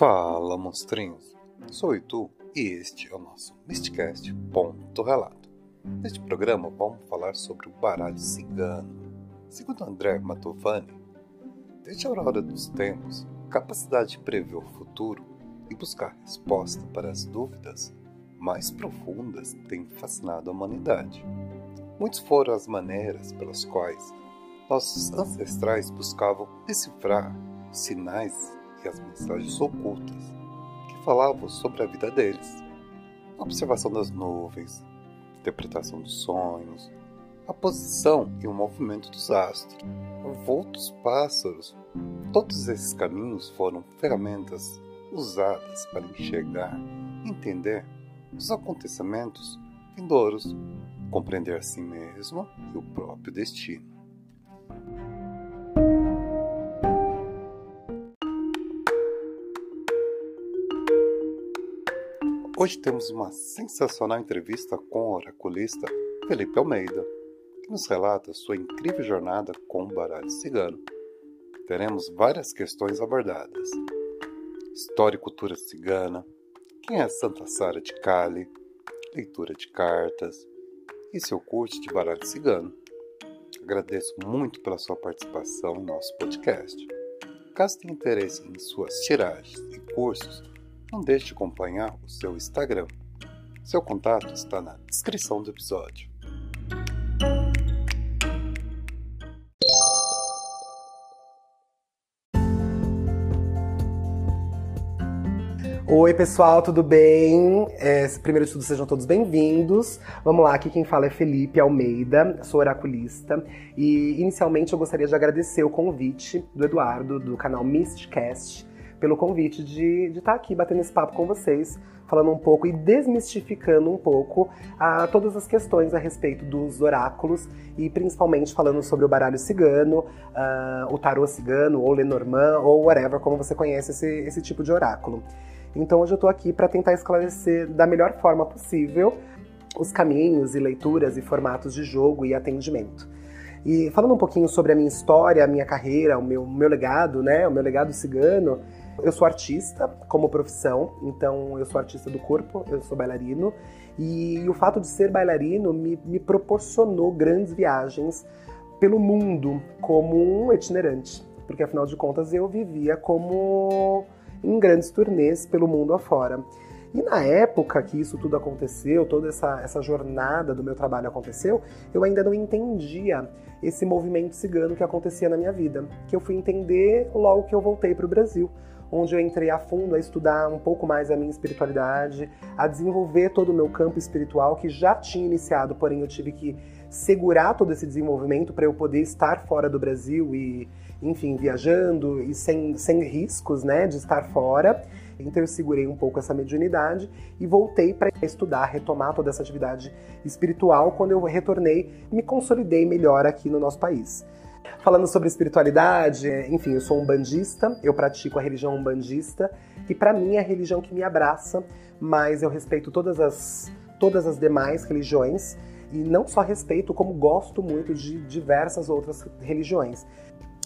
Fala, monstrinhos! Sou Itu e este é o nosso Mysticast Ponto Relato. Neste programa vamos falar sobre o baralho cigano. Segundo André Matovani, desde a aurora dos tempos, capacidade de prever o futuro e buscar resposta para as dúvidas mais profundas tem fascinado a humanidade. Muitas foram as maneiras pelas quais nossos ancestrais buscavam decifrar sinais e as mensagens ocultas que falavam sobre a vida deles. A observação das nuvens, interpretação dos sonhos, a posição e o movimento dos astros, o voo dos pássaros. Todos esses caminhos foram ferramentas usadas para enxergar, entender os acontecimentos vindouros, compreender a si mesmo e o próprio destino. Hoje temos uma sensacional entrevista com o oraculista Felipe Almeida, que nos relata sua incrível jornada com o baralho cigano. Teremos várias questões abordadas: história e cultura cigana, quem é Santa Sara de Cali, leitura de cartas e seu curso de baralho cigano. Agradeço muito pela sua participação em nosso podcast. Caso tenha interesse em suas tiragens e cursos, não deixe de acompanhar o seu Instagram. Seu contato está na descrição do episódio. Oi, pessoal, tudo bem? É, primeiro de tudo, sejam todos bem-vindos. Vamos lá, aqui quem fala é Felipe Almeida, sou oraculista. E inicialmente eu gostaria de agradecer o convite do Eduardo, do canal Mistcast, pelo convite de estar tá aqui batendo esse papo com vocês, falando um pouco e desmistificando um pouco a, todas as questões a respeito dos oráculos e principalmente falando sobre o baralho cigano, o tarô cigano, ou Lenormand, ou whatever, como você conhece esse, esse tipo de oráculo. Então hoje eu estou aqui para tentar esclarecer da melhor forma possível os caminhos e leituras e formatos de jogo e atendimento. E falando um pouquinho sobre a minha história, a minha carreira, o meu, meu legado, né, o meu legado cigano, eu sou artista como profissão, então eu sou artista do corpo, eu sou bailarino, e o fato de ser bailarino me, me proporcionou grandes viagens pelo mundo como um itinerante, porque afinal de contas eu vivia como em grandes turnês pelo mundo afora. E na época que isso tudo aconteceu, toda essa, essa jornada do meu trabalho aconteceu, eu ainda não entendia esse movimento cigano que acontecia na minha vida, que eu fui entender logo que eu voltei para o Brasil onde eu entrei a fundo a estudar um pouco mais a minha espiritualidade, a desenvolver todo o meu campo espiritual que já tinha iniciado, porém eu tive que segurar todo esse desenvolvimento para eu poder estar fora do Brasil e, enfim, viajando e sem, sem riscos, né, de estar fora. Então eu segurei um pouco essa mediunidade e voltei para estudar, retomar toda essa atividade espiritual. Quando eu retornei, me consolidei melhor aqui no nosso país. Falando sobre espiritualidade, enfim, eu sou um bandista, eu pratico a religião umbandista, que para mim é a religião que me abraça, mas eu respeito todas as, todas as demais religiões, e não só respeito, como gosto muito de diversas outras religiões.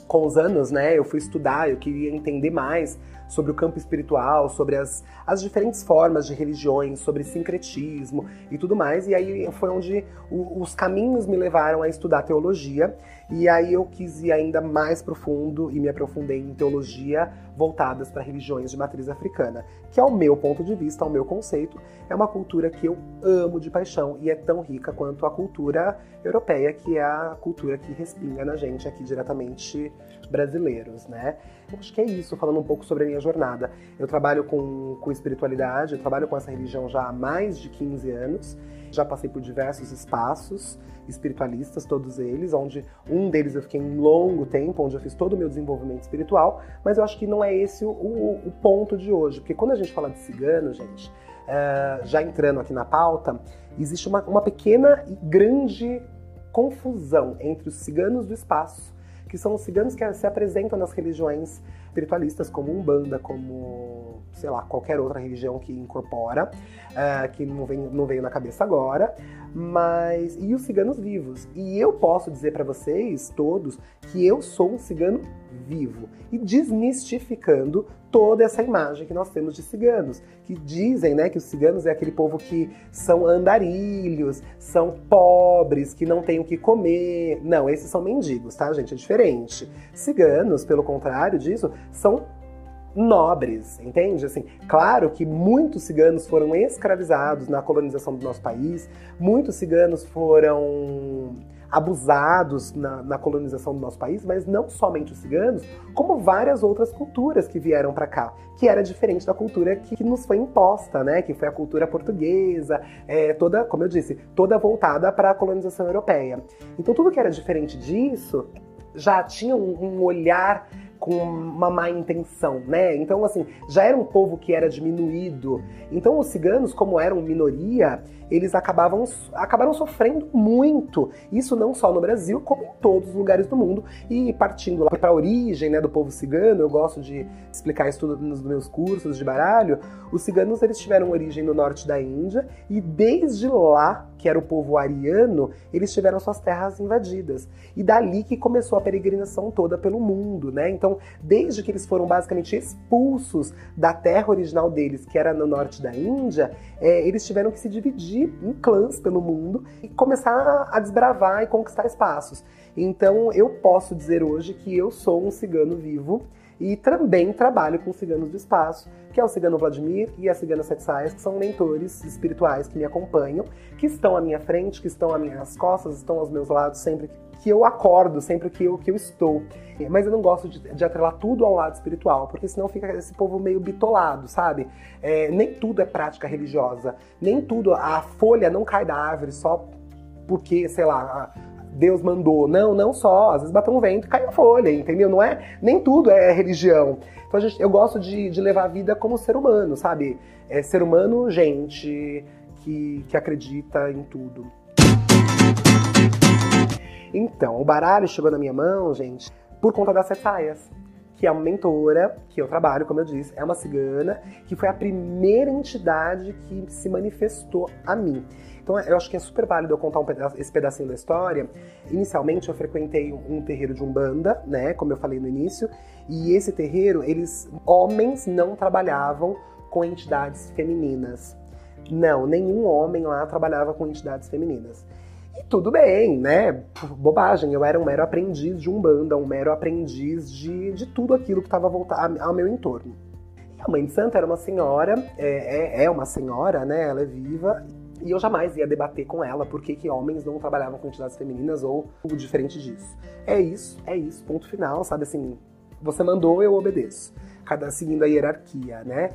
Com os anos, né, eu fui estudar, eu queria entender mais sobre o campo espiritual, sobre as, as diferentes formas de religiões, sobre sincretismo e tudo mais. E aí foi onde o, os caminhos me levaram a estudar teologia. E aí eu quis ir ainda mais profundo e me aprofundei em teologia voltadas para religiões de matriz africana, que ao meu ponto de vista, ao meu conceito, é uma cultura que eu amo de paixão e é tão rica quanto a cultura europeia, que é a cultura que respinga na gente aqui diretamente brasileiros, né? Eu acho que é isso, falando um pouco sobre a minha jornada. Eu trabalho com, com espiritualidade, eu trabalho com essa religião já há mais de 15 anos, já passei por diversos espaços espiritualistas, todos eles, onde um deles eu fiquei um longo tempo, onde eu fiz todo o meu desenvolvimento espiritual, mas eu acho que não é esse o, o, o ponto de hoje, porque quando a gente fala de cigano, gente, uh, já entrando aqui na pauta, existe uma, uma pequena e grande confusão entre os ciganos do espaço que são os ciganos que se apresentam nas religiões espiritualistas como Umbanda, como, sei lá, qualquer outra religião que incorpora, uh, que não, vem, não veio na cabeça agora, mas. E os ciganos vivos. E eu posso dizer para vocês, todos, que eu sou um cigano vivo e desmistificando toda essa imagem que nós temos de ciganos, que dizem, né, que os ciganos é aquele povo que são andarilhos, são pobres, que não têm o que comer. Não, esses são mendigos, tá, gente? É diferente. Ciganos, pelo contrário disso, são nobres, entende? Assim, claro que muitos ciganos foram escravizados na colonização do nosso país, muitos ciganos foram abusados na, na, colonização do nosso país, mas não somente os ciganos, como várias outras culturas que vieram para cá, que era diferente da cultura que, que, nos foi imposta, né? Que foi a cultura portuguesa, é, toda, como eu disse, toda voltada para a colonização europeia. Então tudo que era diferente disso já tinha um, um olhar com uma má intenção, né? Então, assim, já era um povo que era diminuído. Então, os ciganos, como eram minoria, eles acabavam, acabaram sofrendo muito. Isso não só no Brasil, como em todos os lugares do mundo. E partindo lá para a origem né, do povo cigano, eu gosto de explicar isso tudo nos meus cursos de baralho. Os ciganos eles tiveram origem no norte da Índia e desde lá, que era o povo ariano, eles tiveram suas terras invadidas. E dali que começou a peregrinação toda pelo mundo, né? Então, desde que eles foram basicamente expulsos da terra original deles, que era no norte da Índia, é, eles tiveram que se dividir em clãs pelo mundo e começar a desbravar e conquistar espaços. Então eu posso dizer hoje que eu sou um cigano vivo e também trabalho com ciganos do espaço, que é o cigano Vladimir e a cigana Sete que são mentores espirituais que me acompanham, que estão à minha frente, que estão às minhas costas, estão aos meus lados sempre que eu acordo, sempre que eu, que eu estou. Mas eu não gosto de, de atrelar tudo ao lado espiritual, porque senão fica esse povo meio bitolado, sabe? É, nem tudo é prática religiosa, nem tudo, a folha não cai da árvore só porque, sei lá, Deus mandou. Não, não só. Às vezes bateu um vento caiu folha, entendeu? Não é, nem tudo é religião. Então gente, eu gosto de, de, levar a vida como ser humano, sabe? É ser humano, gente que, que acredita em tudo. Então, o baralho chegou na minha mão, gente, por conta das saias que é uma mentora, que eu trabalho, como eu disse, é uma cigana, que foi a primeira entidade que se manifestou a mim. Então eu acho que é super válido eu contar um pedaço, esse pedacinho da história. Inicialmente eu frequentei um terreiro de umbanda, né, como eu falei no início, e esse terreiro, eles homens não trabalhavam com entidades femininas. Não, nenhum homem lá trabalhava com entidades femininas. E tudo bem, né? Bobagem, eu era um mero aprendiz de Umbanda, um mero aprendiz de, de tudo aquilo que estava voltado ao meu entorno. E a mãe de Santa era uma senhora, é, é, é uma senhora, né? Ela é viva, e eu jamais ia debater com ela por que, homens não trabalhavam com entidades femininas ou algo diferente disso. É isso, é isso, ponto final, sabe assim? Você mandou, eu obedeço. Cada seguindo a hierarquia, né?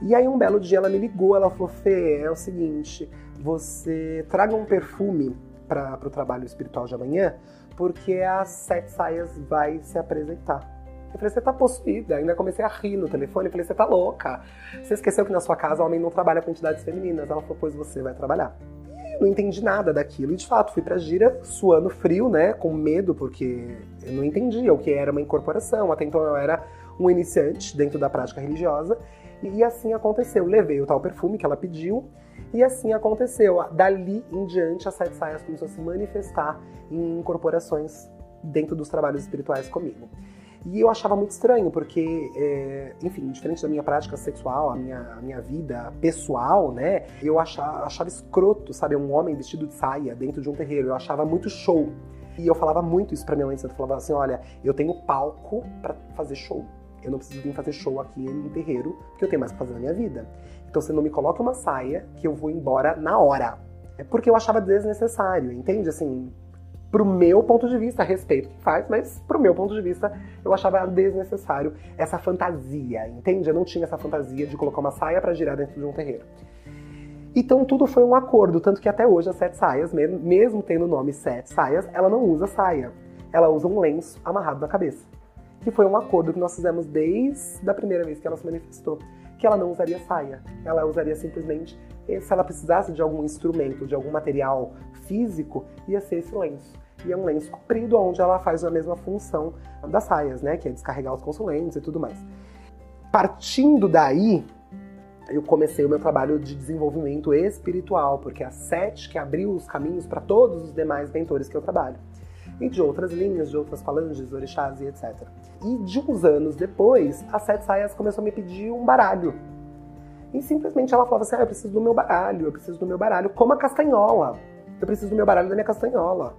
E aí um belo dia ela me ligou, ela falou: Fê, é o seguinte, você traga um perfume para o trabalho espiritual de amanhã, porque as sete saias vai se apresentar. Eu falei, você tá possuída. Ainda comecei a rir no telefone. Eu falei, você tá louca. Você esqueceu que na sua casa o homem não trabalha com entidades femininas. Ela falou, pois você vai trabalhar. E eu não entendi nada daquilo. E de fato, fui pra gira suando frio, né? Com medo, porque eu não entendia o que era uma incorporação. Até então eu era um iniciante dentro da prática religiosa. E assim aconteceu. Levei o tal perfume que ela pediu. E assim aconteceu. Dali em diante, a Sete Saias começou a se manifestar em incorporações dentro dos trabalhos espirituais comigo. E eu achava muito estranho, porque, é, enfim, diferente da minha prática sexual, a minha, a minha vida pessoal, né? Eu achava, achava escroto, sabe? Um homem vestido de saia dentro de um terreiro. Eu achava muito show. E eu falava muito isso pra minha mãe. Eu falava assim: olha, eu tenho palco para fazer show. Eu não preciso vir fazer show aqui em terreiro, porque eu tenho mais pra fazer na minha vida. Então você não me coloca uma saia que eu vou embora na hora. É porque eu achava desnecessário, entende? Assim, pro meu ponto de vista, respeito que faz, mas pro meu ponto de vista, eu achava desnecessário essa fantasia, entende? Eu não tinha essa fantasia de colocar uma saia para girar dentro de um terreiro. Então tudo foi um acordo, tanto que até hoje as sete saias, mesmo tendo o nome sete saias, ela não usa saia. Ela usa um lenço amarrado na cabeça. Que foi um acordo que nós fizemos desde a primeira vez que ela se manifestou que ela não usaria saia. Ela usaria simplesmente, se ela precisasse de algum instrumento, de algum material físico, ia ser esse lenço. E é um lenço comprido onde ela faz a mesma função das saias, né? Que é descarregar os consulentes e tudo mais. Partindo daí, eu comecei o meu trabalho de desenvolvimento espiritual, porque é a Sete que abriu os caminhos para todos os demais mentores que eu trabalho. E de outras linhas, de outras falanges, orixás e etc. E de uns anos depois, a Sete Saias começou a me pedir um baralho. E simplesmente ela falava assim: ah, eu preciso do meu baralho, eu preciso do meu baralho, como a castanhola. Eu preciso do meu baralho da minha castanhola.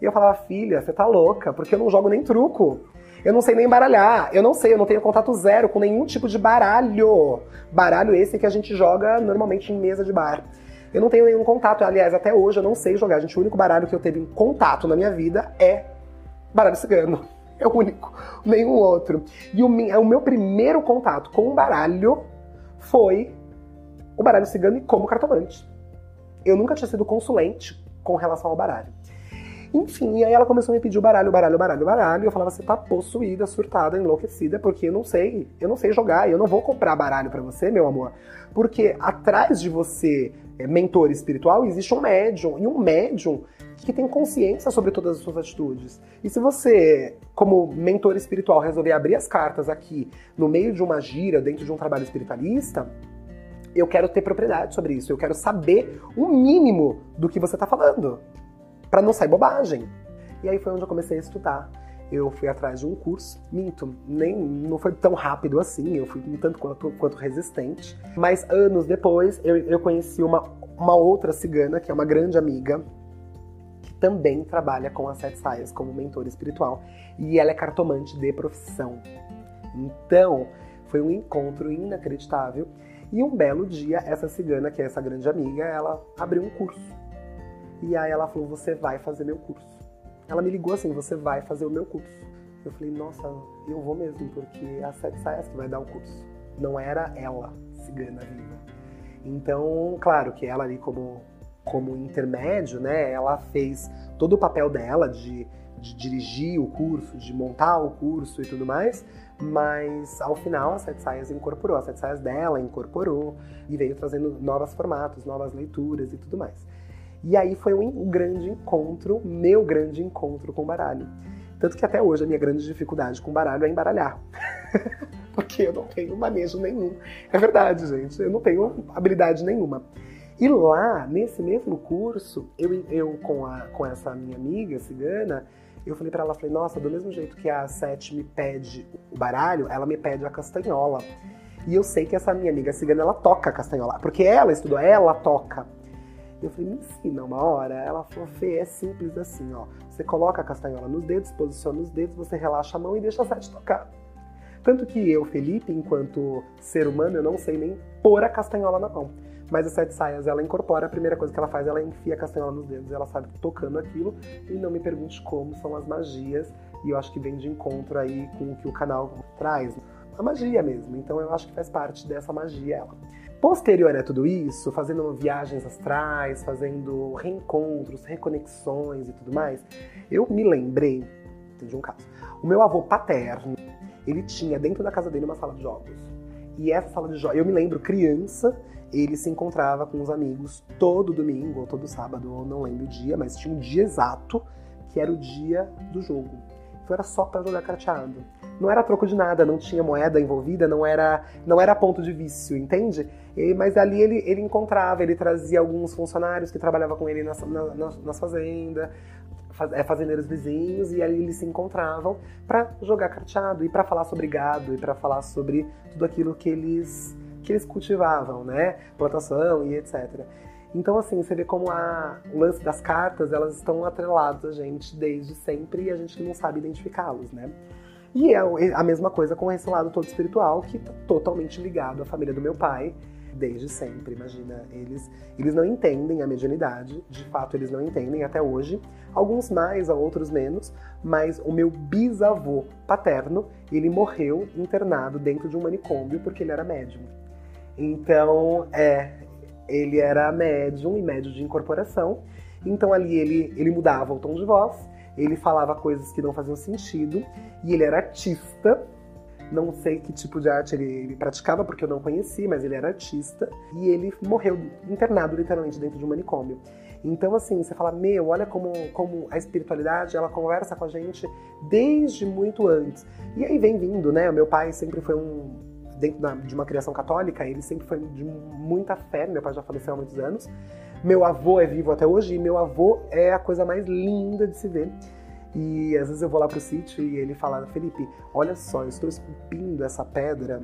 E eu falava, filha, você tá louca, porque eu não jogo nem truco. Eu não sei nem baralhar. Eu não sei, eu não tenho contato zero com nenhum tipo de baralho. Baralho esse que a gente joga normalmente em mesa de bar. Eu não tenho nenhum contato. Aliás, até hoje eu não sei jogar. Gente, o único baralho que eu teve em contato na minha vida é baralho cigano. É o único. Nenhum outro. E o, o meu primeiro contato com um baralho foi o baralho cigano e como cartomante. Eu nunca tinha sido consulente com relação ao baralho. Enfim, aí ela começou a me pedir o baralho, baralho, baralho, baralho. E eu falava, você tá possuída, surtada, enlouquecida, porque eu não sei, eu não sei jogar, eu não vou comprar baralho para você, meu amor. Porque atrás de você, é, mentor espiritual, existe um médium. E um médium que tem consciência sobre todas as suas atitudes. E se você, como mentor espiritual, resolver abrir as cartas aqui no meio de uma gira, dentro de um trabalho espiritualista, eu quero ter propriedade sobre isso. Eu quero saber o mínimo do que você está falando para não sair bobagem. E aí foi onde eu comecei a estudar. Eu fui atrás de um curso, minto, nem não foi tão rápido assim, eu fui um tanto quanto, quanto resistente. Mas anos depois eu, eu conheci uma, uma outra cigana, que é uma grande amiga, que também trabalha com as sete saias como mentor espiritual. E ela é cartomante de profissão. Então, foi um encontro inacreditável. E um belo dia, essa cigana, que é essa grande amiga, ela abriu um curso e aí ela falou: Você vai fazer meu curso. Ela me ligou assim: Você vai fazer o meu curso. Eu falei: Nossa, eu vou mesmo, porque é a Sete Saias que vai dar o curso. Não era ela, cigana viva. Então, claro que ela ali, como, como intermédio, né, ela fez todo o papel dela de, de dirigir o curso, de montar o curso e tudo mais, mas ao final a Sete Saias incorporou, a Sete Saias dela incorporou e veio trazendo novos formatos, novas leituras e tudo mais. E aí foi um grande encontro, meu grande encontro com baralho. Tanto que até hoje a minha grande dificuldade com baralho é embaralhar. Porque eu não tenho manejo nenhum. É verdade, gente. Eu não tenho habilidade nenhuma. E lá, nesse mesmo curso, eu, eu com, a, com essa minha amiga cigana, eu falei para ela, falei, nossa, do mesmo jeito que a Sete me pede o baralho, ela me pede a castanhola. E eu sei que essa minha amiga cigana, ela toca a castanhola. Porque ela estudou, ela toca. Eu falei, me ensina uma hora. Ela falou, Fê, é simples assim, ó. Você coloca a castanhola nos dedos, posiciona os dedos, você relaxa a mão e deixa a sete tocar. Tanto que eu, Felipe, enquanto ser humano, eu não sei nem pôr a castanhola na mão. Mas a Sete Saias, ela incorpora, a primeira coisa que ela faz, ela enfia a castanhola nos dedos, ela sabe tocando aquilo, e não me pergunte como são as magias, e eu acho que vem de encontro aí com o que o canal traz. A magia mesmo, então eu acho que faz parte dessa magia ela. Posterior a tudo isso, fazendo viagens astrais, fazendo reencontros, reconexões e tudo mais, eu me lembrei de um caso. O meu avô paterno, ele tinha dentro da casa dele uma sala de jogos. E essa sala de jogos, eu me lembro criança, ele se encontrava com os amigos todo domingo ou todo sábado, ou não lembro o dia, mas tinha um dia exato que era o dia do jogo. Então era só para jogar carteado não era troco de nada, não tinha moeda envolvida, não era, não era ponto de vício, entende? E, mas ali ele, ele encontrava, ele trazia alguns funcionários que trabalhavam com ele nas, na, nas fazendas, faz, é, fazendeiros vizinhos, e ali eles se encontravam para jogar carteado e para falar sobre gado e para falar sobre tudo aquilo que eles, que eles cultivavam, né? Plantação e etc. Então, assim, você vê como a, o lance das cartas, elas estão atreladas a gente desde sempre e a gente não sabe identificá-los, né? E é a mesma coisa com esse lado todo espiritual, que tá totalmente ligado à família do meu pai, desde sempre. Imagina, eles, eles não entendem a medianidade, de fato eles não entendem até hoje. Alguns mais, outros menos, mas o meu bisavô paterno, ele morreu internado dentro de um manicômio porque ele era médium. Então, é, ele era médium e médium de incorporação. Então ali ele, ele mudava o tom de voz ele falava coisas que não faziam sentido e ele era artista. Não sei que tipo de arte ele, ele praticava, porque eu não conheci, mas ele era artista. E ele morreu internado literalmente dentro de um manicômio. Então, assim, você fala, meu, olha como, como a espiritualidade, ela conversa com a gente desde muito antes. E aí vem vindo, né? O meu pai sempre foi um, dentro da, de uma criação católica, ele sempre foi de muita fé, meu pai já faleceu há muitos anos. Meu avô é vivo até hoje e meu avô é a coisa mais linda de se ver. E às vezes eu vou lá pro sítio e ele fala, Felipe, olha só, eu estou esculpindo essa pedra,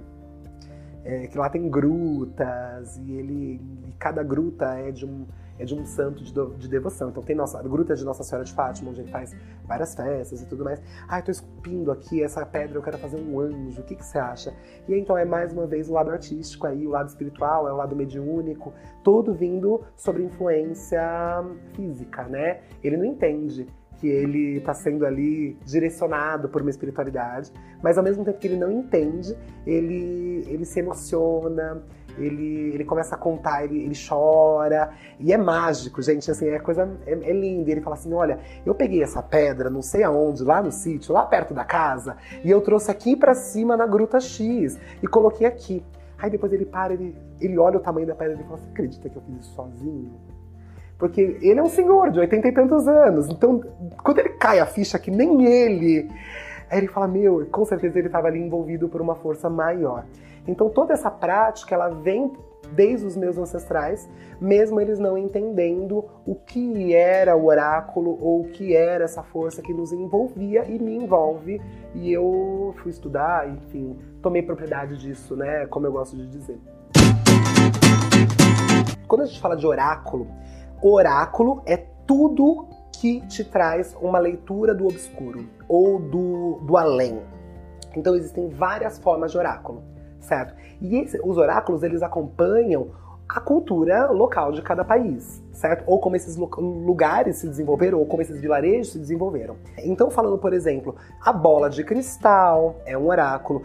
é, que lá tem grutas, e ele. E cada gruta é de um é de um santo de, do, de devoção. Então tem nossa, a gruta de Nossa Senhora de Fátima, onde ele faz várias festas e tudo mais. Ah, eu tô esculpindo aqui essa pedra, eu quero fazer um anjo, o que, que você acha? E então é mais uma vez o lado artístico aí, o lado espiritual, é o lado mediúnico, todo vindo sobre influência física, né? Ele não entende que ele está sendo ali direcionado por uma espiritualidade, mas ao mesmo tempo que ele não entende, ele, ele se emociona, ele, ele começa a contar, ele, ele chora, e é mágico, gente, assim, é coisa, é, é lindo. Ele fala assim, olha, eu peguei essa pedra, não sei aonde, lá no sítio, lá perto da casa, e eu trouxe aqui para cima na gruta X, e coloquei aqui. Aí depois ele para, ele, ele olha o tamanho da pedra e fala, você acredita que eu fiz isso sozinho? Porque ele é um senhor de oitenta e tantos anos, então quando ele cai a ficha que nem ele... Aí ele fala, meu, com certeza ele estava ali envolvido por uma força maior. Então toda essa prática ela vem desde os meus ancestrais, mesmo eles não entendendo o que era o oráculo ou o que era essa força que nos envolvia e me envolve. E eu fui estudar, enfim, tomei propriedade disso, né? Como eu gosto de dizer. Quando a gente fala de oráculo, oráculo é tudo que te traz uma leitura do obscuro ou do, do além. Então existem várias formas de oráculo certo? E esse, os oráculos, eles acompanham a cultura local de cada país, certo? Ou como esses lugares se desenvolveram, ou como esses vilarejos se desenvolveram. Então, falando, por exemplo, a bola de cristal é um oráculo,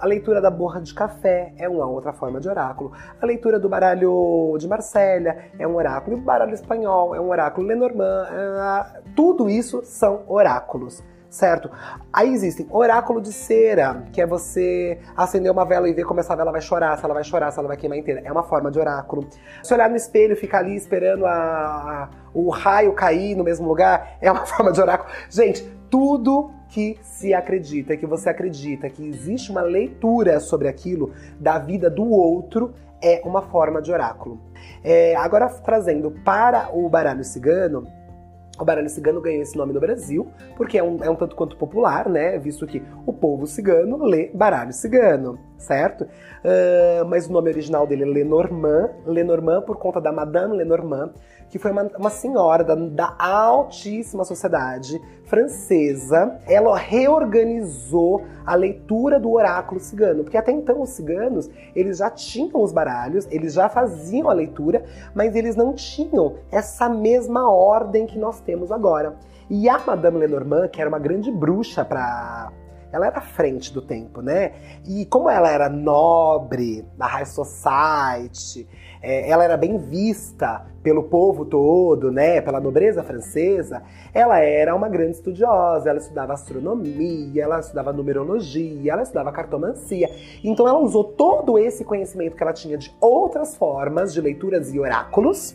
a leitura da borra de café é uma outra forma de oráculo, a leitura do baralho de Marsella é um oráculo, o baralho espanhol é um oráculo, Lenormand, é... tudo isso são oráculos certo? Aí existem oráculo de cera, que é você acender uma vela e ver como essa vela vai chorar, se ela vai chorar, se ela vai queimar inteira. É uma forma de oráculo. Se olhar no espelho e ficar ali esperando a, o raio cair no mesmo lugar, é uma forma de oráculo. Gente, tudo que se acredita, que você acredita que existe uma leitura sobre aquilo da vida do outro, é uma forma de oráculo. É, agora, trazendo para o baralho cigano, o baralho cigano ganhou esse nome no Brasil porque é um, é um tanto quanto popular, né? Visto que o povo cigano lê baralho cigano, certo? Uh, mas o nome original dele é Lenormand, Lenormand por conta da Madame Lenormand, que foi uma, uma senhora da, da, altíssima sociedade francesa. Ela reorganizou a leitura do oráculo cigano, porque até então os ciganos, eles já tinham os baralhos, eles já faziam a leitura, mas eles não tinham essa mesma ordem que nós temos agora. E a Madame Lenormand, que era uma grande bruxa para ela era à frente do tempo, né? E como ela era nobre, da high society, é, ela era bem vista pelo povo todo, né, pela nobreza francesa, ela era uma grande estudiosa, ela estudava astronomia, ela estudava numerologia, ela estudava cartomancia. Então ela usou todo esse conhecimento que ela tinha de outras formas de leituras e oráculos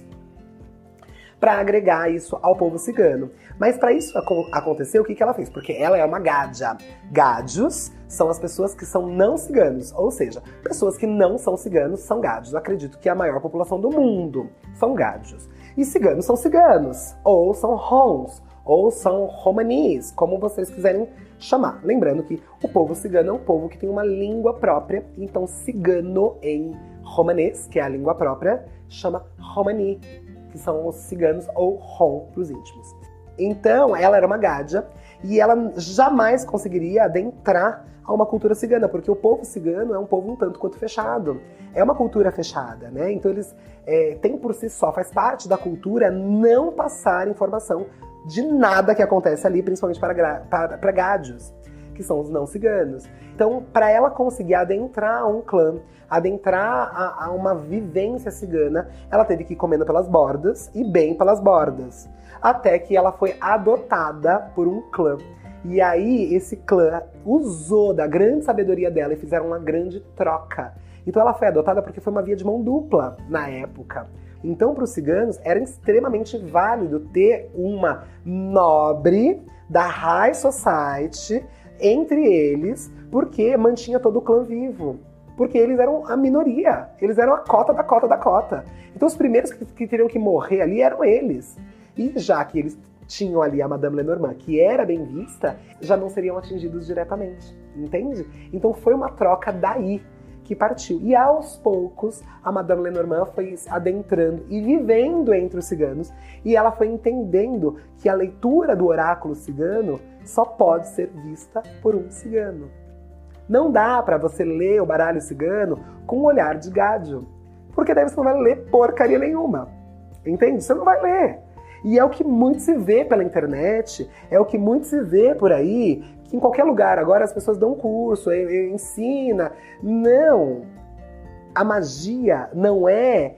para agregar isso ao povo cigano. Mas para isso acontecer, o que, que ela fez? Porque ela é uma gádia. Gádios são as pessoas que são não ciganos, ou seja, pessoas que não são ciganos são gádios. Acredito que a maior população do mundo são gádios. E ciganos são ciganos, ou são rons, ou são romanis, como vocês quiserem chamar. Lembrando que o povo cigano é um povo que tem uma língua própria, então cigano em romanês, que é a língua própria, chama romani, que são os ciganos ou rom para os íntimos. Então, ela era uma gádia e ela jamais conseguiria adentrar a uma cultura cigana, porque o povo cigano é um povo um tanto quanto fechado. É uma cultura fechada, né? Então eles é, têm por si só, faz parte da cultura não passar informação de nada que acontece ali, principalmente para, para, para gádios, que são os não ciganos. Então, para ela conseguir adentrar um clã, adentrar a, a, uma vivência cigana, ela teve que ir comendo pelas bordas e bem pelas bordas. Até que ela foi adotada por um clã. E aí, esse clã usou da grande sabedoria dela e fizeram uma grande troca. Então, ela foi adotada porque foi uma via de mão dupla na época. Então, para os ciganos, era extremamente válido ter uma nobre da high society entre eles, porque mantinha todo o clã vivo. Porque eles eram a minoria, eles eram a cota da cota da cota. Então, os primeiros que, que teriam que morrer ali eram eles. E já que eles tinham ali a Madame Lenormand, que era bem vista, já não seriam atingidos diretamente, entende? Então foi uma troca daí que partiu. E aos poucos, a Madame Lenormand foi adentrando e vivendo entre os ciganos, e ela foi entendendo que a leitura do oráculo cigano só pode ser vista por um cigano. Não dá para você ler o baralho cigano com um olhar de gádio, porque daí você não vai ler porcaria nenhuma. Entende? Você não vai ler. E é o que muito se vê pela internet, é o que muito se vê por aí, que em qualquer lugar agora as pessoas dão curso, ensina. Não! A magia não é.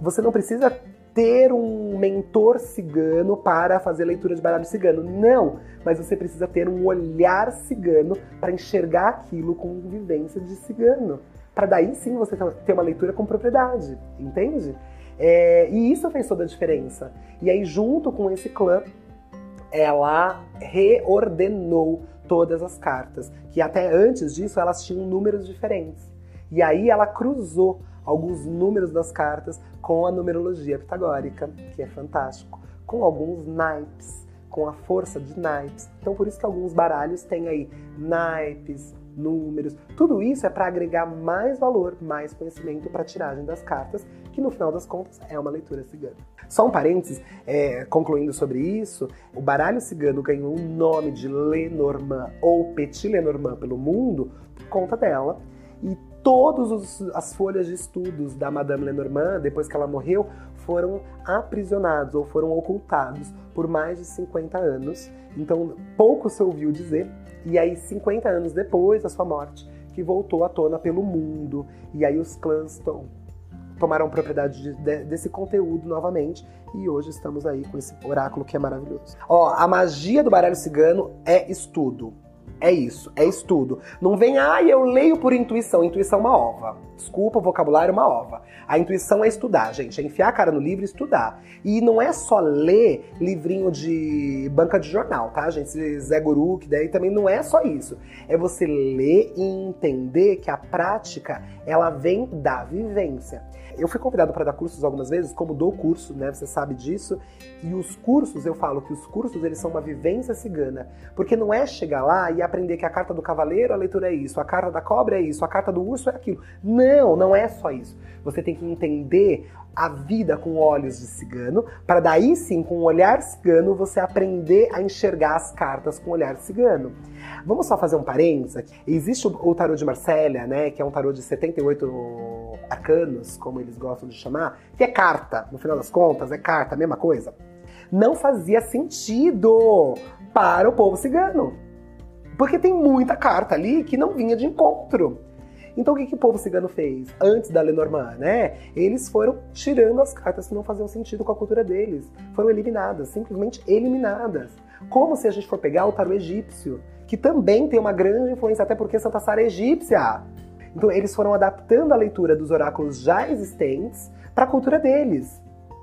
Você não precisa ter um mentor cigano para fazer leitura de baralho cigano. Não! Mas você precisa ter um olhar cigano para enxergar aquilo com vivência de cigano. Para daí sim você ter uma leitura com propriedade, entende? É, e isso fez toda a diferença. E aí, junto com esse clã, ela reordenou todas as cartas, que até antes disso elas tinham números diferentes. E aí ela cruzou alguns números das cartas com a numerologia pitagórica, que é fantástico, com alguns naipes, com a força de naipes. Então por isso que alguns baralhos têm aí naipes, números. Tudo isso é para agregar mais valor, mais conhecimento para a tiragem das cartas, que no final das contas é uma leitura cigana. Só um parênteses, é, concluindo sobre isso, o baralho cigano ganhou o nome de Lenormand ou Petit Lenormand pelo mundo por conta dela. Todas as folhas de estudos da Madame Lenormand, depois que ela morreu, foram aprisionados ou foram ocultados por mais de 50 anos. Então, pouco se ouviu dizer e aí, 50 anos depois da sua morte, que voltou à tona pelo mundo. E aí os clãs tom, tomaram propriedade de, de, desse conteúdo novamente. E hoje estamos aí com esse oráculo que é maravilhoso. Ó, a magia do baralho cigano é estudo. É isso, é estudo. Não vem, ah, eu leio por intuição. Intuição é uma ova. Desculpa, o vocabulário é uma ova. A intuição é estudar, gente. É enfiar a cara no livro e estudar. E não é só ler livrinho de banca de jornal, tá, gente? Zé Guru, que daí também não é só isso. É você ler e entender que a prática, ela vem da vivência. Eu fui convidado para dar cursos algumas vezes, como dou curso, né? Você sabe disso. E os cursos, eu falo que os cursos eles são uma vivência cigana, porque não é chegar lá e aprender que a carta do cavaleiro, a leitura é isso, a carta da cobra é isso, a carta do urso é aquilo. Não, não é só isso. Você tem que entender a vida com olhos de cigano, para daí sim, com o olhar cigano, você aprender a enxergar as cartas com o olhar cigano. Vamos só fazer um parênteses aqui. Existe o tarô de Marsella, né, que é um tarô de 78 arcanos, como eles gostam de chamar, que é carta, no final das contas, é carta, mesma coisa. Não fazia sentido para o povo cigano. Porque tem muita carta ali que não vinha de encontro. Então o que, que o povo cigano fez antes da Lenormand, né? Eles foram tirando as cartas que não faziam sentido com a cultura deles. Foram eliminadas, simplesmente eliminadas. Como se a gente for pegar o tarô egípcio, que também tem uma grande influência, até porque Santa Sara é egípcia. Então eles foram adaptando a leitura dos oráculos já existentes para a cultura deles,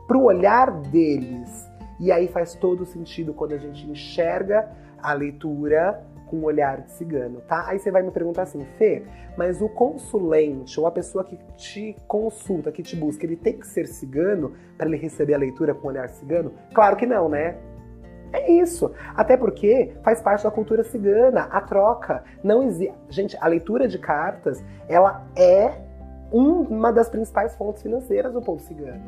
para o olhar deles. E aí faz todo sentido quando a gente enxerga a leitura com um olhar de cigano, tá? Aí você vai me perguntar assim, Fê, mas o consulente ou a pessoa que te consulta, que te busca, ele tem que ser cigano para ele receber a leitura com olhar cigano? Claro que não, né? É isso. Até porque faz parte da cultura cigana, a troca. Não existe. Gente, a leitura de cartas, ela é uma das principais fontes financeiras do povo cigano.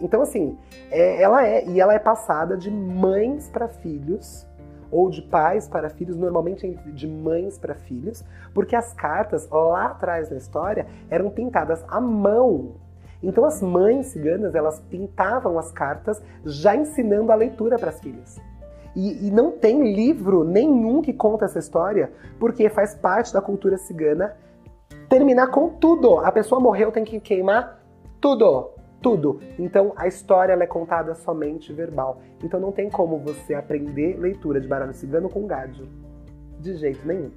Então, assim, é, ela é, e ela é passada de mães para filhos, ou de pais para filhos, normalmente de mães para filhos, porque as cartas lá atrás na história eram pintadas à mão. Então as mães ciganas elas pintavam as cartas já ensinando a leitura para as filhas. E, e, não tem livro nenhum que conta essa história, porque faz parte da cultura cigana terminar com tudo. A pessoa morreu, tem que queimar tudo tudo. Então a história é contada somente verbal. Então não tem como você aprender leitura de baralho cigano com gádio. De jeito nenhum.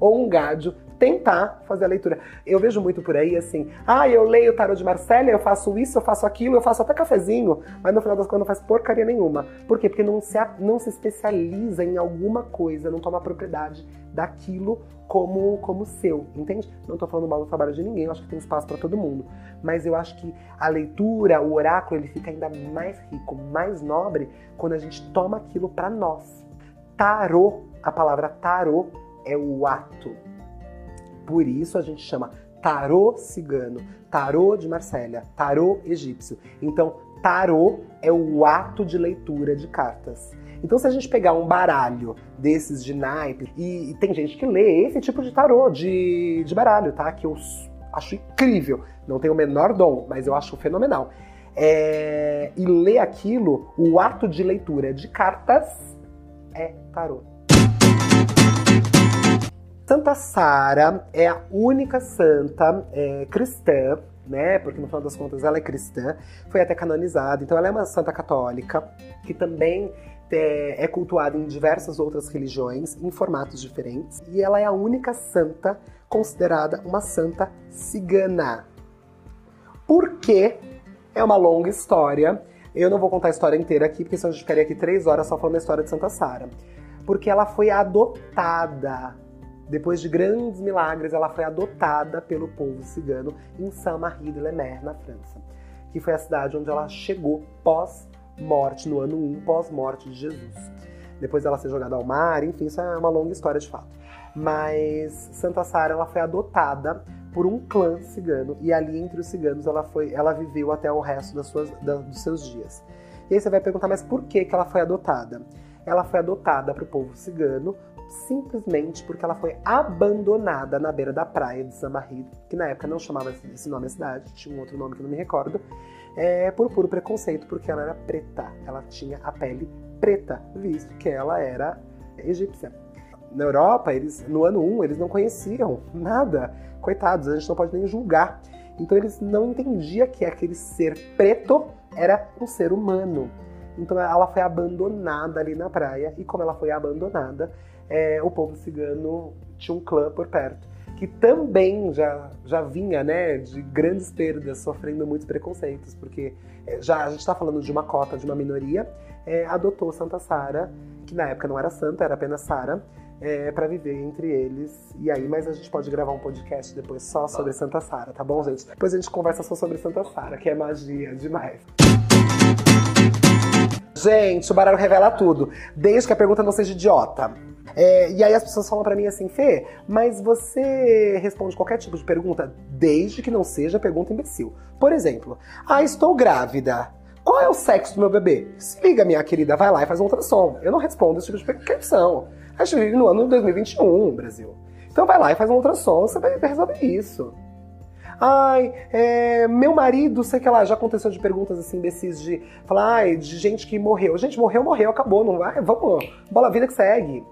ou um gádio tentar fazer a leitura. Eu vejo muito por aí assim, ah, eu leio o tarot de Marcélia, eu faço isso, eu faço aquilo, eu faço até cafezinho, mas no final das contas não faz porcaria nenhuma. Por quê? Porque não se, não se especializa em alguma coisa, não toma propriedade daquilo como, como seu, entende? Não tô falando mal do trabalho de ninguém, eu acho que tem espaço para todo mundo. Mas eu acho que a leitura, o oráculo, ele fica ainda mais rico, mais nobre quando a gente toma aquilo para nós. Tarô, a palavra tarô é o ato, por isso a gente chama tarô cigano, tarô de Marsella, tarô egípcio. Então, tarô é o ato de leitura de cartas. Então, se a gente pegar um baralho desses de naipe, e, e tem gente que lê esse tipo de tarô, de, de baralho, tá? Que eu acho incrível. Não tenho o menor dom, mas eu acho fenomenal. É, e ler aquilo, o ato de leitura de cartas é tarô. Santa Sara é a única santa é, cristã, né? Porque no final das contas ela é cristã, foi até canonizada. Então ela é uma santa católica que também é, é cultuada em diversas outras religiões, em formatos diferentes. E ela é a única santa considerada uma santa cigana. Por quê? É uma longa história. Eu não vou contar a história inteira aqui, porque senão a gente ficaria aqui três horas só falando a história de Santa Sara. Porque ela foi adotada depois de grandes milagres, ela foi adotada pelo povo cigano em Saint-Marie-de-Lemer, na França, que foi a cidade onde ela chegou pós-morte, no ano 1 pós-morte de Jesus. Depois dela ser jogada ao mar, enfim, isso é uma longa história de fato. Mas Santa Sara ela foi adotada por um clã cigano e ali entre os ciganos ela foi, ela viveu até o resto das suas, da, dos seus dias. E aí você vai perguntar, mas por que, que ela foi adotada? Ela foi adotada para o povo cigano simplesmente porque ela foi abandonada na beira da praia de Samarri, que na época não chamava esse nome a cidade, tinha um outro nome que não me recordo, é, por puro preconceito, porque ela era preta, ela tinha a pele preta, visto que ela era egípcia. Na Europa, eles no ano 1, eles não conheciam nada. Coitados, a gente não pode nem julgar. Então eles não entendiam que aquele ser preto era um ser humano. Então ela foi abandonada ali na praia, e como ela foi abandonada, é, o povo cigano tinha um clã por perto, que também já, já vinha né, de grandes perdas, sofrendo muitos preconceitos, porque é, já a gente está falando de uma cota, de uma minoria, é, adotou Santa Sara, que na época não era santa, era apenas Sara, é, para viver entre eles. E aí, mas a gente pode gravar um podcast depois só sobre Santa Sara, tá bom, gente? Depois a gente conversa só sobre Santa Sara, que é magia demais. Gente, o baralho revela tudo, desde que a pergunta não seja idiota. É, e aí as pessoas falam para mim assim, Fê, mas você responde qualquer tipo de pergunta desde que não seja pergunta imbecil. Por exemplo, ah, estou grávida. Qual é o sexo do meu bebê? Se liga, minha querida, vai lá e faz um ultrassom. Eu não respondo esse tipo de questão. A gente vive no ano 2021, Brasil. Então vai lá e faz um ultrassom, você vai resolver isso. Ai, é, meu marido, sei que lá, já aconteceu de perguntas assim, imbecis de falar, ai, de gente que morreu. Gente, morreu, morreu, acabou, não vai, vamos, bola vida que segue.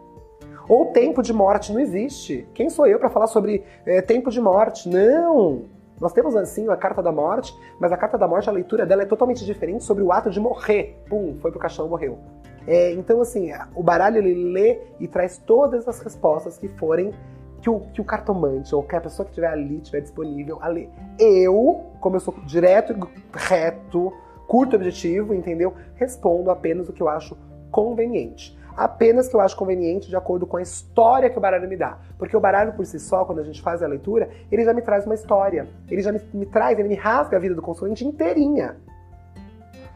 Ou tempo de morte não existe. Quem sou eu para falar sobre é, tempo de morte? Não! Nós temos assim a carta da morte, mas a carta da morte, a leitura dela é totalmente diferente sobre o ato de morrer. Pum, foi pro caixão, morreu. É, então, assim, o baralho ele lê e traz todas as respostas que forem que o, que o cartomante ou que a pessoa que estiver ali estiver disponível a ler. Eu, como eu sou direto reto, curto objetivo, entendeu? Respondo apenas o que eu acho conveniente apenas que eu acho conveniente de acordo com a história que o baralho me dá. Porque o baralho por si só, quando a gente faz a leitura, ele já me traz uma história. Ele já me, me traz, ele me rasga a vida do consulente inteirinha.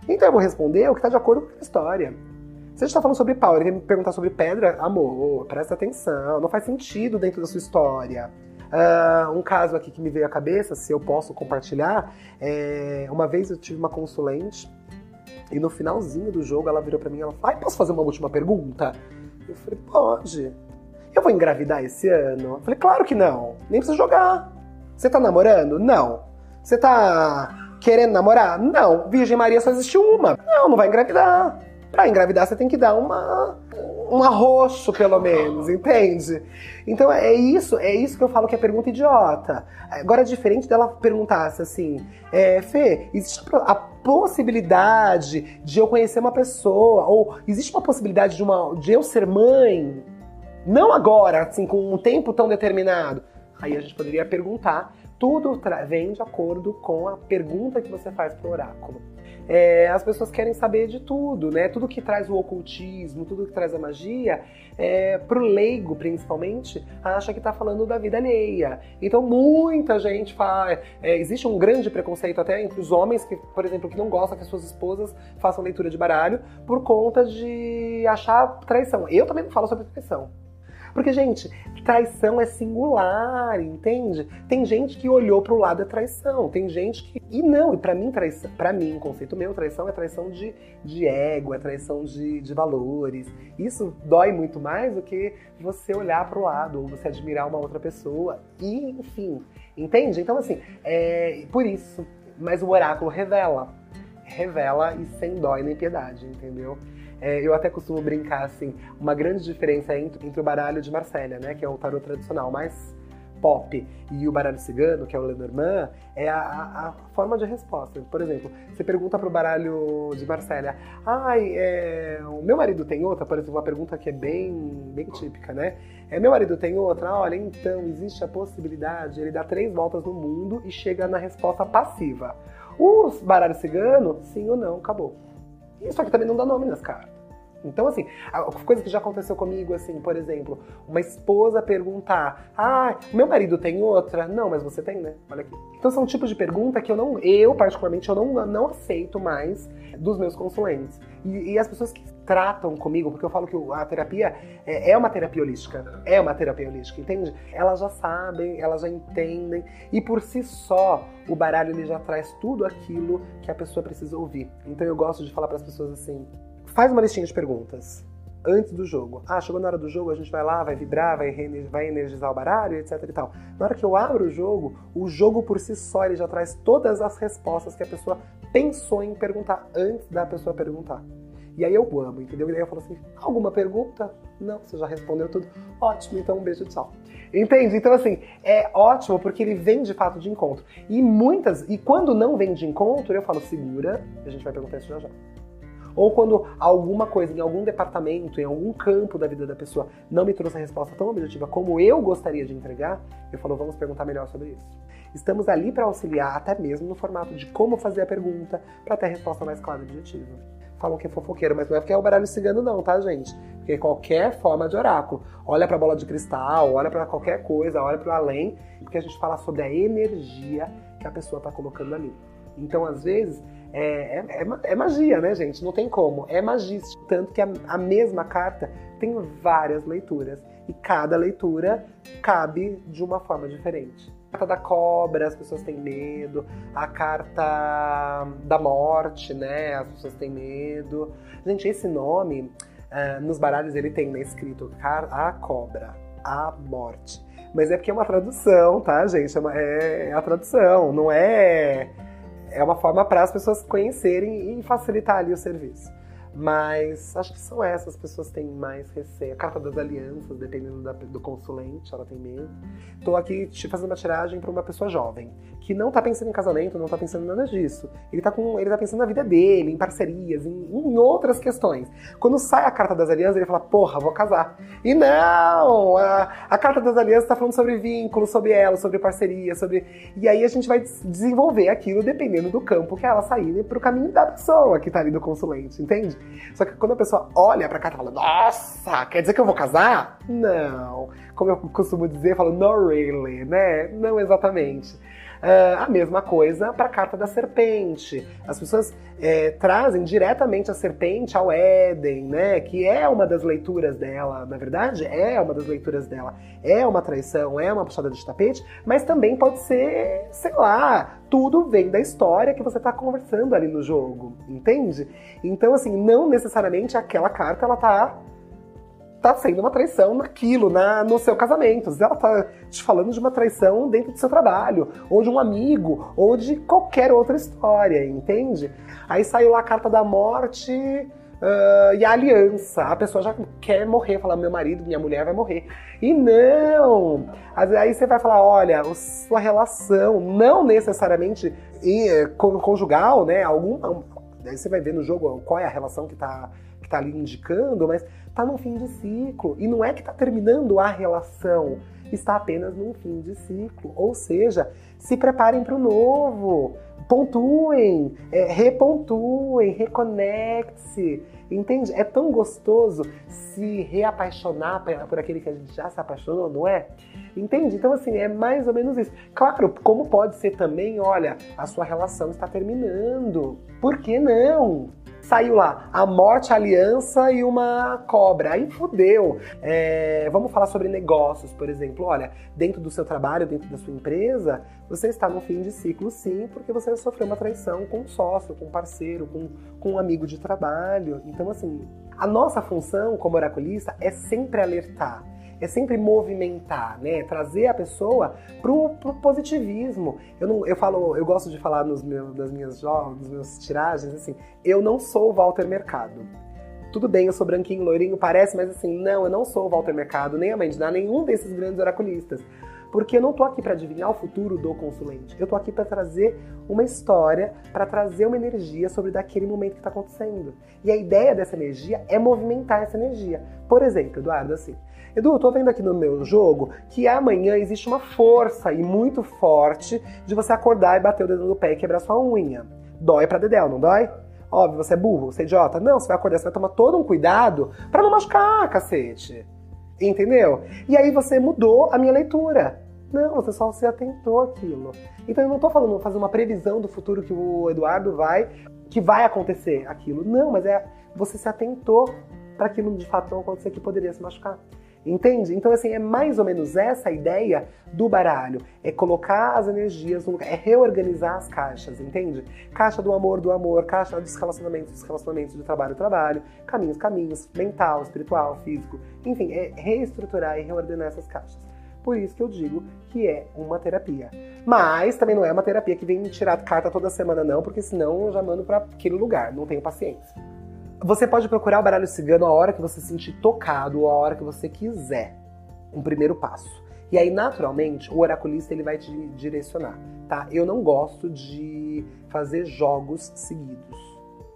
Então eu vou responder o que está de acordo com a história. Se a gente está falando sobre pau, ele vem me perguntar sobre pedra, amor, presta atenção, não faz sentido dentro da sua história. Uh, um caso aqui que me veio à cabeça, se eu posso compartilhar, é, uma vez eu tive uma consulente e no finalzinho do jogo ela virou para mim e ela falou: posso fazer uma última pergunta? Eu falei: Pode. Eu vou engravidar esse ano? Eu falei: Claro que não. Nem precisa jogar. Você tá namorando? Não. Você tá querendo namorar? Não. Virgem Maria só existe uma. Não, não vai engravidar. Pra engravidar você tem que dar uma um arroxo, pelo menos, entende? Então é isso, é isso que eu falo que é pergunta idiota. Agora, é diferente dela perguntasse assim, é, Fê, existe a possibilidade de eu conhecer uma pessoa? Ou existe uma possibilidade de, uma, de eu ser mãe? Não agora, assim, com um tempo tão determinado. Aí a gente poderia perguntar. Tudo vem de acordo com a pergunta que você faz pro oráculo. É, as pessoas querem saber de tudo, né? Tudo que traz o ocultismo, tudo que traz a magia, é, pro leigo principalmente, acha que tá falando da vida alheia. Então muita gente fala. É, existe um grande preconceito até entre os homens que, por exemplo, que não gostam que as suas esposas façam leitura de baralho por conta de achar traição. Eu também não falo sobre traição. Porque, gente, traição é singular, entende? Tem gente que olhou para o lado da traição, tem gente que. E não, e para mim, traição, para mim, conceito meu, traição é traição de, de ego, é traição de, de valores. Isso dói muito mais do que você olhar para o lado, ou você admirar uma outra pessoa. E, enfim, entende? Então, assim, é por isso. Mas o oráculo revela. Revela e sem dó e nem piedade, entendeu? É, eu até costumo brincar assim, uma grande diferença entre, entre o baralho de Marsella, né, que é o tarot tradicional mais pop, e o baralho cigano, que é o Lenormand, é a, a, forma de resposta. Por exemplo, você pergunta pro baralho de Marsella, ai, é, o meu marido tem outra? Por exemplo, uma pergunta que é bem, bem típica, né? É, meu marido tem outra? Olha, então, existe a possibilidade, ele dá três voltas no mundo e chega na resposta passiva. O baralho cigano, sim ou não, acabou. Isso aqui também não dá nome nas cartas. Então, assim, coisa que já aconteceu comigo, assim, por exemplo, uma esposa perguntar: Ah, meu marido tem outra? Não, mas você tem, né? Olha aqui. Então são tipos de pergunta que eu não, eu particularmente, eu não, não aceito mais dos meus consulentes. E, e as pessoas que tratam comigo, porque eu falo que a terapia é, é, uma terapia holística, é uma terapia holística, entende? Elas já sabem, elas já entendem, e por si só, o baralho ele já traz tudo aquilo que a pessoa precisa ouvir. Então eu gosto de falar para as pessoas assim: faz uma listinha de perguntas antes do jogo. Ah, chegou na hora do jogo, a gente vai lá, vai vibrar, vai, vai energizar o baralho, etc e tal. Na hora que eu abro o jogo, o jogo por si só ele já traz todas as respostas que a pessoa pensou em perguntar antes da pessoa perguntar. E aí eu amo, entendeu? E aí eu falo assim: alguma pergunta? Não, você já respondeu tudo. Ótimo, então um beijo, tchau. Entende? Então, assim, é ótimo porque ele vem de fato de encontro. E muitas, e quando não vem de encontro, eu falo, segura, a gente vai perguntar isso já já. Ou quando alguma coisa em algum departamento, em algum campo da vida da pessoa não me trouxe a resposta tão objetiva como eu gostaria de entregar, eu falo, vamos perguntar melhor sobre isso. Estamos ali para auxiliar, até mesmo no formato de como fazer a pergunta, para ter a resposta mais clara e objetiva. Falam que é fofoqueiro, mas não é porque é o baralho cigano, não, tá, gente? Porque qualquer forma de oráculo. Olha para a bola de cristal, olha para qualquer coisa, olha para o além, porque a gente fala sobre a energia que a pessoa está colocando ali. Então, às vezes, é, é, é, é, magia, né, gente? Não tem como. É magístico. Tanto que a, a, mesma carta tem várias leituras. E cada leitura cabe de uma forma diferente. Carta da cobra, as pessoas têm medo. A carta da morte, né? As pessoas têm medo. Gente, esse nome, uh, nos baralhos ele tem né, escrito a cobra, a morte. Mas é porque é uma tradução, tá, gente? É, uma, é, é a tradução, não é é uma forma para as pessoas conhecerem e facilitar ali o serviço. Mas acho que são essas pessoas que têm mais receio. A carta das alianças, dependendo da, do consulente, ela tem medo. Estou aqui te fazendo uma tiragem para uma pessoa jovem, que não está pensando em casamento, não está pensando em nada disso. Ele está tá pensando na vida dele, em parcerias, em, em, outras questões. Quando sai a carta das alianças, ele fala, porra, vou casar. E não! A, a carta das alianças está falando sobre vínculos, sobre ela, sobre parceria, sobre. E aí a gente vai desenvolver aquilo dependendo do campo que ela sair para o caminho da pessoa que está ali do consulente, entende? Só que quando a pessoa olha pra cá e fala, nossa, quer dizer que eu vou casar? Não. Como eu costumo dizer, eu falo, not really, né? Não exatamente. Uh, a mesma coisa para a carta da serpente. As pessoas é, trazem diretamente a serpente ao Éden, né? Que é uma das leituras dela, na verdade, é uma das leituras dela. É uma traição, é uma puxada de tapete, mas também pode ser, sei lá, tudo vem da história que você está conversando ali no jogo, entende? Então, assim, não necessariamente aquela carta ela tá tá sendo uma traição naquilo, na, no seu casamento. Ela tá te falando de uma traição dentro do seu trabalho, ou de um amigo, ou de qualquer outra história, entende? Aí saiu lá a carta da morte uh, e a aliança. A pessoa já quer morrer, fala: meu marido, minha mulher vai morrer. E não! Aí você vai falar: olha, sua relação, não necessariamente conjugal, né? Algum, aí você vai ver no jogo qual é a relação que tá está ali indicando, mas está num fim de ciclo. E não é que está terminando a relação, está apenas num fim de ciclo. Ou seja, se preparem para o novo, pontuem, é, repontuem, reconecte-se. Entende? É tão gostoso se reapaixonar por aquele que a gente já se apaixonou, não é? Entende? Então, assim, é mais ou menos isso. Claro, como pode ser também, olha, a sua relação está terminando. Por que não? Saiu lá a morte, a aliança e uma cobra. Aí fudeu. É, vamos falar sobre negócios, por exemplo. Olha, dentro do seu trabalho, dentro da sua empresa, você está no fim de ciclo, sim, porque você sofreu uma traição com um sócio, com um parceiro, com, com um amigo de trabalho. Então, assim, a nossa função como oraculista é sempre alertar é sempre movimentar, né? Trazer a pessoa pro, pro positivismo. Eu, não, eu falo, eu gosto de falar nos meus, nas minhas jogos, nos meus tiragens, assim, eu não sou o Walter Mercado. Tudo bem, eu sou branquinho, loirinho, parece, mas assim, não, eu não sou o Walter Mercado, nem a Mandy, nenhum desses grandes oraculistas. Porque eu não tô aqui para adivinhar o futuro do consulente. Eu tô aqui para trazer uma história, para trazer uma energia sobre daquele momento que está acontecendo. E a ideia dessa energia é movimentar essa energia. Por exemplo, Eduardo, assim, Edu, eu tô vendo aqui no meu jogo que amanhã existe uma força e muito forte de você acordar e bater o dedo no pé e quebrar sua unha. Dói pra dedéu, não dói? Óbvio, você é burro, você é idiota. Não, você vai acordar, você vai tomar todo um cuidado para não machucar, cacete. Entendeu? E aí você mudou a minha leitura. Não, você só se atentou àquilo. Então eu não tô falando fazer uma previsão do futuro que o Eduardo vai, que vai acontecer aquilo. Não, mas é você se atentou para aquilo de fato não acontecer que poderia se machucar. Entende? Então, assim, é mais ou menos essa a ideia do baralho. É colocar as energias no lugar, é reorganizar as caixas, entende? Caixa do amor, do amor, caixa dos relacionamentos, dos relacionamentos, do trabalho, trabalho, caminhos, caminhos, mental, espiritual, físico. Enfim, é reestruturar e reordenar essas caixas. Por isso que eu digo que é uma terapia. Mas também não é uma terapia que vem tirar carta toda semana, não, porque senão eu já mando para aquele lugar, não tenho paciência. Você pode procurar o baralho cigano a hora que você se sentir tocado ou a hora que você quiser. Um primeiro passo. E aí, naturalmente, o oraculista ele vai te direcionar, tá? Eu não gosto de fazer jogos seguidos,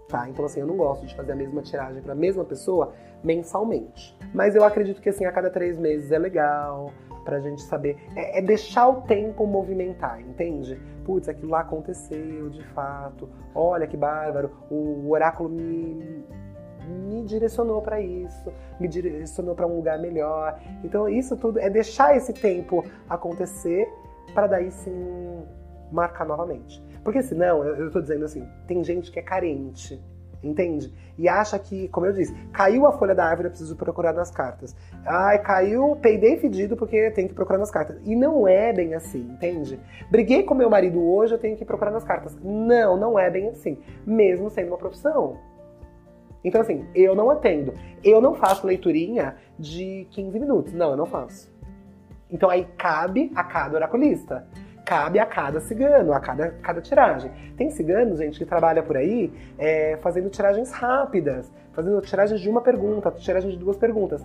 tá? Então, assim, eu não gosto de fazer a mesma tiragem para a mesma pessoa mensalmente. Mas eu acredito que, assim, a cada três meses é legal pra gente saber. É, é deixar o tempo movimentar, entende? Putz, aquilo lá aconteceu de fato. Olha que bárbaro. O oráculo me, me direcionou para isso, me direcionou para um lugar melhor. Então, isso tudo é deixar esse tempo acontecer para daí sim marcar novamente. Porque senão, eu, eu tô dizendo assim, tem gente que é carente entende? E acha que, como eu disse, caiu a folha da árvore, eu preciso procurar nas cartas. Ai, caiu, peidei fedido porque tem que procurar nas cartas. E não é bem assim, entende? Briguei com meu marido hoje, eu tenho que procurar nas cartas. Não, não é bem assim, mesmo sendo uma profissão. Então, assim, eu não atendo. Eu não faço leiturinha de 15 minutos. Não, eu não faço. Então aí cabe a cada oraculista cabe a cada cigano, a cada, cada tiragem. Tem ciganos, gente, que trabalha por aí é, fazendo tiragens rápidas, fazendo tiragens de uma pergunta, tiragens de duas perguntas.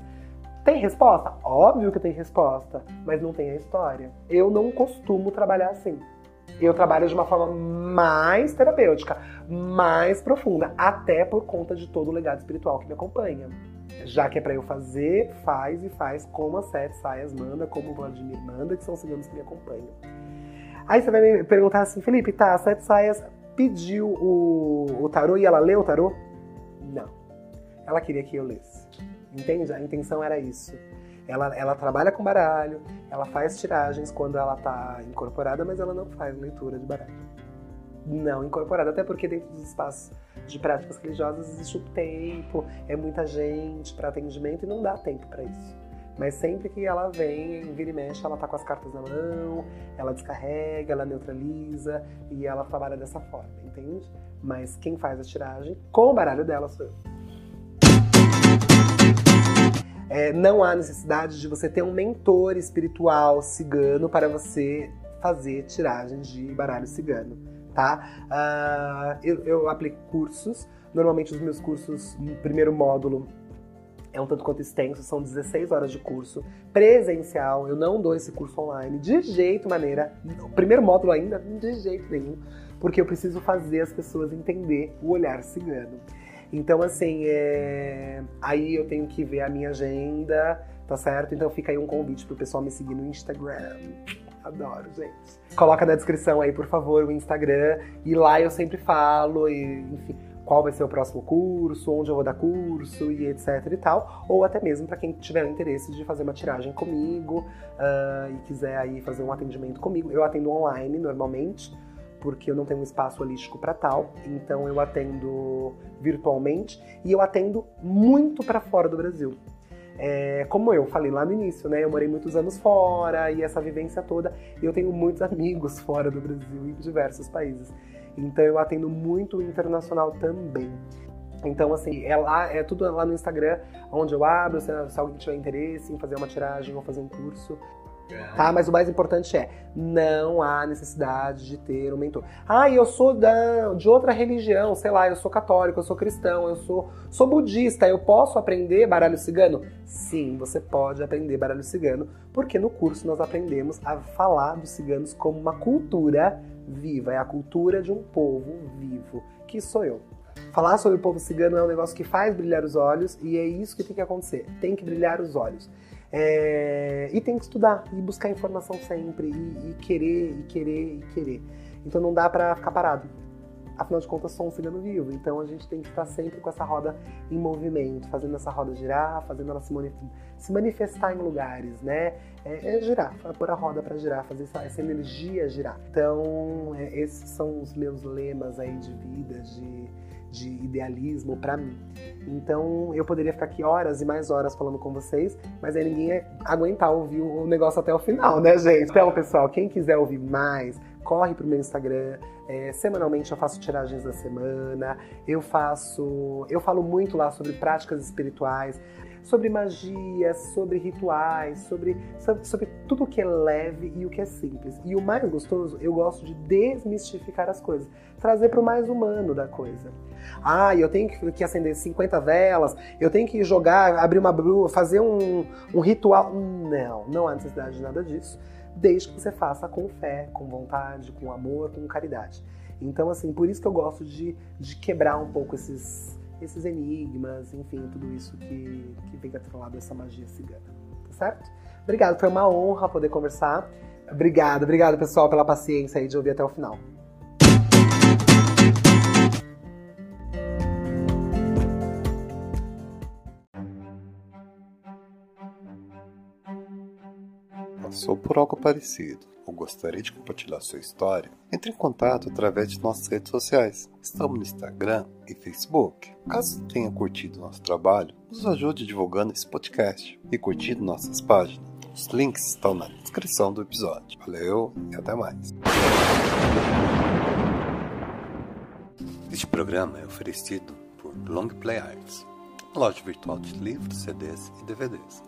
Tem resposta? Óbvio que tem resposta, mas não tem a história. Eu não costumo trabalhar assim. Eu trabalho de uma forma mais terapêutica, mais profunda, até por conta de todo o legado espiritual que me acompanha. Já que é para eu fazer, faz e faz como as sete saias manda, como o Vladimir manda, que são os ciganos que me acompanham. Aí você vai me perguntar assim, Felipe, tá, a Sete Saias pediu o, o tarô e ela leu o tarô? Não. Ela queria que eu lesse. Entende? A intenção era isso. Ela, ela trabalha com baralho, ela faz tiragens quando ela tá incorporada, mas ela não faz leitura de baralho. Não incorporada, até porque dentro dos espaços de práticas religiosas existe o tempo, é muita gente para atendimento e não dá tempo para isso. Mas sempre que ela vem, vira e mexe, ela tá com as cartas na mão, ela descarrega, ela neutraliza e ela trabalha dessa forma, entende? Mas quem faz a tiragem com o baralho dela sou eu. É, não há necessidade de você ter um mentor espiritual cigano para você fazer tiragens de baralho cigano, tá? Uh, eu, eu aplico cursos. Normalmente os meus cursos, no primeiro módulo, é um tanto quanto extenso, são 16 horas de curso presencial. Eu não dou esse curso online de jeito maneira. O primeiro módulo ainda, de jeito nenhum, porque eu preciso fazer as pessoas entender o olhar cigano. Então, assim, é... aí eu tenho que ver a minha agenda, tá certo? Então fica aí um convite pro pessoal me seguir no Instagram. Adoro, gente. Coloca na descrição aí, por favor, o Instagram. E lá eu sempre falo, e, enfim, qual vai ser o próximo curso, onde eu vou dar curso e etc e tal. Ou até mesmo para quem tiver interesse de fazer uma tiragem comigo uh, e quiser aí fazer um atendimento comigo. Eu atendo online normalmente porque eu não tenho um espaço holístico para tal, então eu atendo virtualmente e eu atendo muito para fora do Brasil. É, como eu falei lá no início, né? Eu morei muitos anos fora e essa vivência toda, eu tenho muitos amigos fora do Brasil em diversos países. Então eu atendo muito internacional também. Então, assim, é lá, é tudo lá no Instagram, onde eu abro, se, se alguém tiver interesse em fazer uma tiragem ou fazer um curso, Tá? Mas o mais importante é, não há necessidade de ter um mentor. Ah, eu sou da, de outra religião, sei lá, eu sou católico, eu sou cristão, eu sou, sou budista, eu posso aprender baralho cigano? Sim, você pode aprender baralho cigano, porque no curso nós aprendemos a falar dos ciganos como uma cultura viva, é a cultura de um povo vivo, que sou eu. Falar sobre o povo cigano é um negócio que faz brilhar os olhos e é isso que tem que acontecer. Tem que brilhar os olhos. É, e tem que estudar e buscar informação sempre e, e, querer e querer e querer. Então não dá para ficar parado. Afinal de contas, sou um cigano vivo, então a gente tem que estar sempre com essa roda em movimento, fazendo essa roda girar, fazendo ela se, se manifestar em lugares, né? É, é girar, pôr a roda para girar, fazer essa, essa, energia girar. Então, é, esses são os meus lemas aí de vida, de de idealismo para mim. Então eu poderia ficar aqui horas e mais horas falando com vocês, mas aí ninguém ia aguentar ouvir o negócio até o final, né, gente? Então, pessoal, quem quiser ouvir mais, corre pro meu Instagram. É, semanalmente eu faço tiragens da semana, eu faço. Eu falo muito lá sobre práticas espirituais sobre magia, sobre rituais, sobre, sobre, tudo o que é leve e o que é simples. E o mais gostoso, eu gosto de desmistificar as coisas, trazer para o mais humano da coisa. Ah, eu tenho que acender 50 velas, eu tenho que jogar, abrir uma brua, fazer um, um ritual. Não, não há necessidade de nada disso, desde que você faça com fé, com vontade, com amor, com caridade. Então, assim, por isso que eu gosto de, de quebrar um pouco esses, esses enigmas, enfim, tudo isso que, que vem atrelado dessa magia cigana. Tá certo? Obrigado, foi uma honra poder conversar. Obrigado, obrigado pessoal pela paciência aí de ouvir até o final. Passou por algo parecido ou gostaria de compartilhar sua história, entre em contato através de nossas redes sociais. Estamos no Instagram e Facebook. Caso tenha curtido nosso trabalho, nos ajude divulgando esse podcast e curtindo nossas páginas. Os links estão na descrição do episódio. Valeu e até mais. Este programa é oferecido por Long Play Arts, loja virtual de livros, CDs e DVDs.